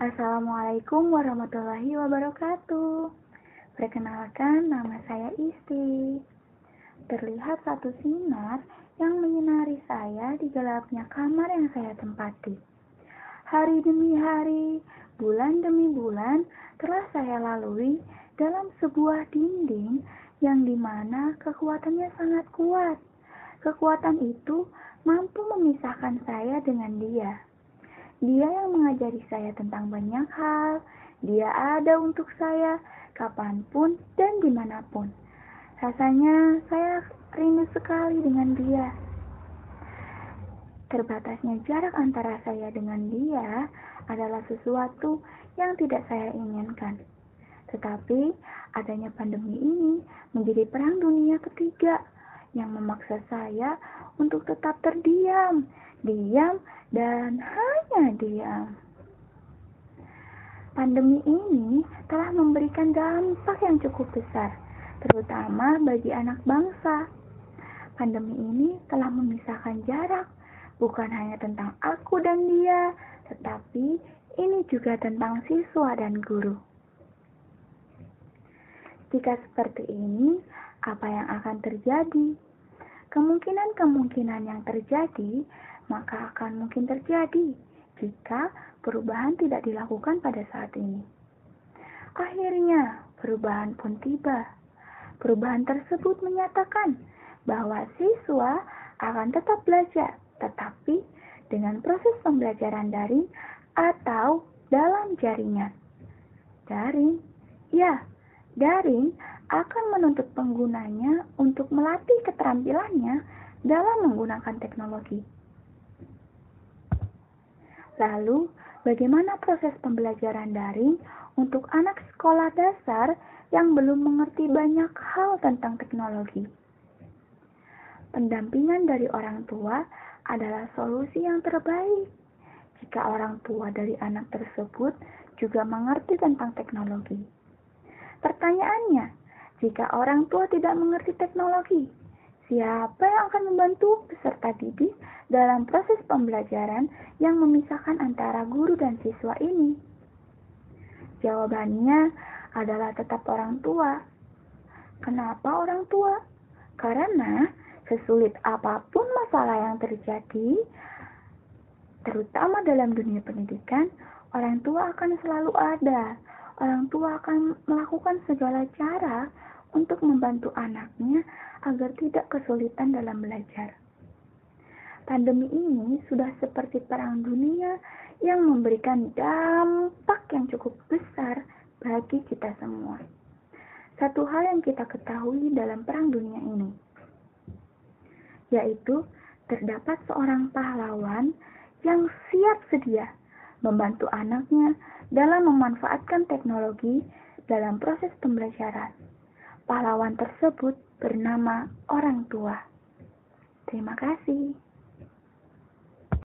Assalamualaikum warahmatullahi wabarakatuh. Perkenalkan, nama saya Isti. Terlihat satu sinar yang menyinari saya di gelapnya kamar yang saya tempati. Hari demi hari, bulan demi bulan, telah saya lalui dalam sebuah dinding yang di mana kekuatannya sangat kuat. Kekuatan itu mampu memisahkan saya dengan dia. Dia yang mengajari saya tentang banyak hal. Dia ada untuk saya kapan pun dan di mana pun. Rasanya saya rindu sekali dengan dia. Terbatasnya jarak antara saya dengan dia adalah sesuatu yang tidak saya inginkan. Tetapi adanya pandemi ini menjadi perang dunia ketiga yang memaksa saya untuk tetap terdiam, diam, dan diam. Pandemi ini telah memberikan dampak yang cukup besar, terutama bagi anak bangsa. Pandemi ini telah memisahkan jarak, bukan hanya tentang aku dan dia, tetapi ini juga tentang siswa dan guru. Jika seperti ini, apa yang akan terjadi? Kemungkinan-kemungkinan yang terjadi maka akan mungkin terjadi jika perubahan tidak dilakukan pada saat ini. Akhirnya, perubahan pun tiba. Perubahan tersebut menyatakan bahwa siswa akan tetap belajar, tetapi dengan proses pembelajaran daring atau dalam jaringan. Daring, ya, daring akan menuntut penggunanya untuk melatih keterampilannya dalam menggunakan teknologi. Lalu, bagaimana proses pembelajaran daring untuk anak sekolah dasar yang belum mengerti banyak hal tentang teknologi? Pendampingan dari orang tua adalah solusi yang terbaik. Jika orang tua dari anak tersebut juga mengerti tentang teknologi. Pertanyaannya, jika orang tua tidak mengerti teknologi, siapa yang akan membantu peserta didik dalam proses pembelajaran yang memisahkan antara guru dan siswa ini? Jawabannya adalah tetap orang tua. Kenapa orang tua? Karena sesulit apa pun masalah yang terjadi, terutama dalam dunia pendidikan, orang tua akan selalu ada. Orang tua akan melakukan segala cara untuk membantu anaknya agar tidak kesulitan dalam belajar. Pandemi ini sudah seperti perang dunia yang memberikan dampak yang cukup besar bagi kita semua. Satu hal yang kita ketahui dalam perang dunia ini, yaitu terdapat seorang pahlawan yang siap sedia membantu anaknya dalam memanfaatkan teknologi dalam proses pembelajaran. Pahlawan tersebut bernama orang tua. Terima kasih.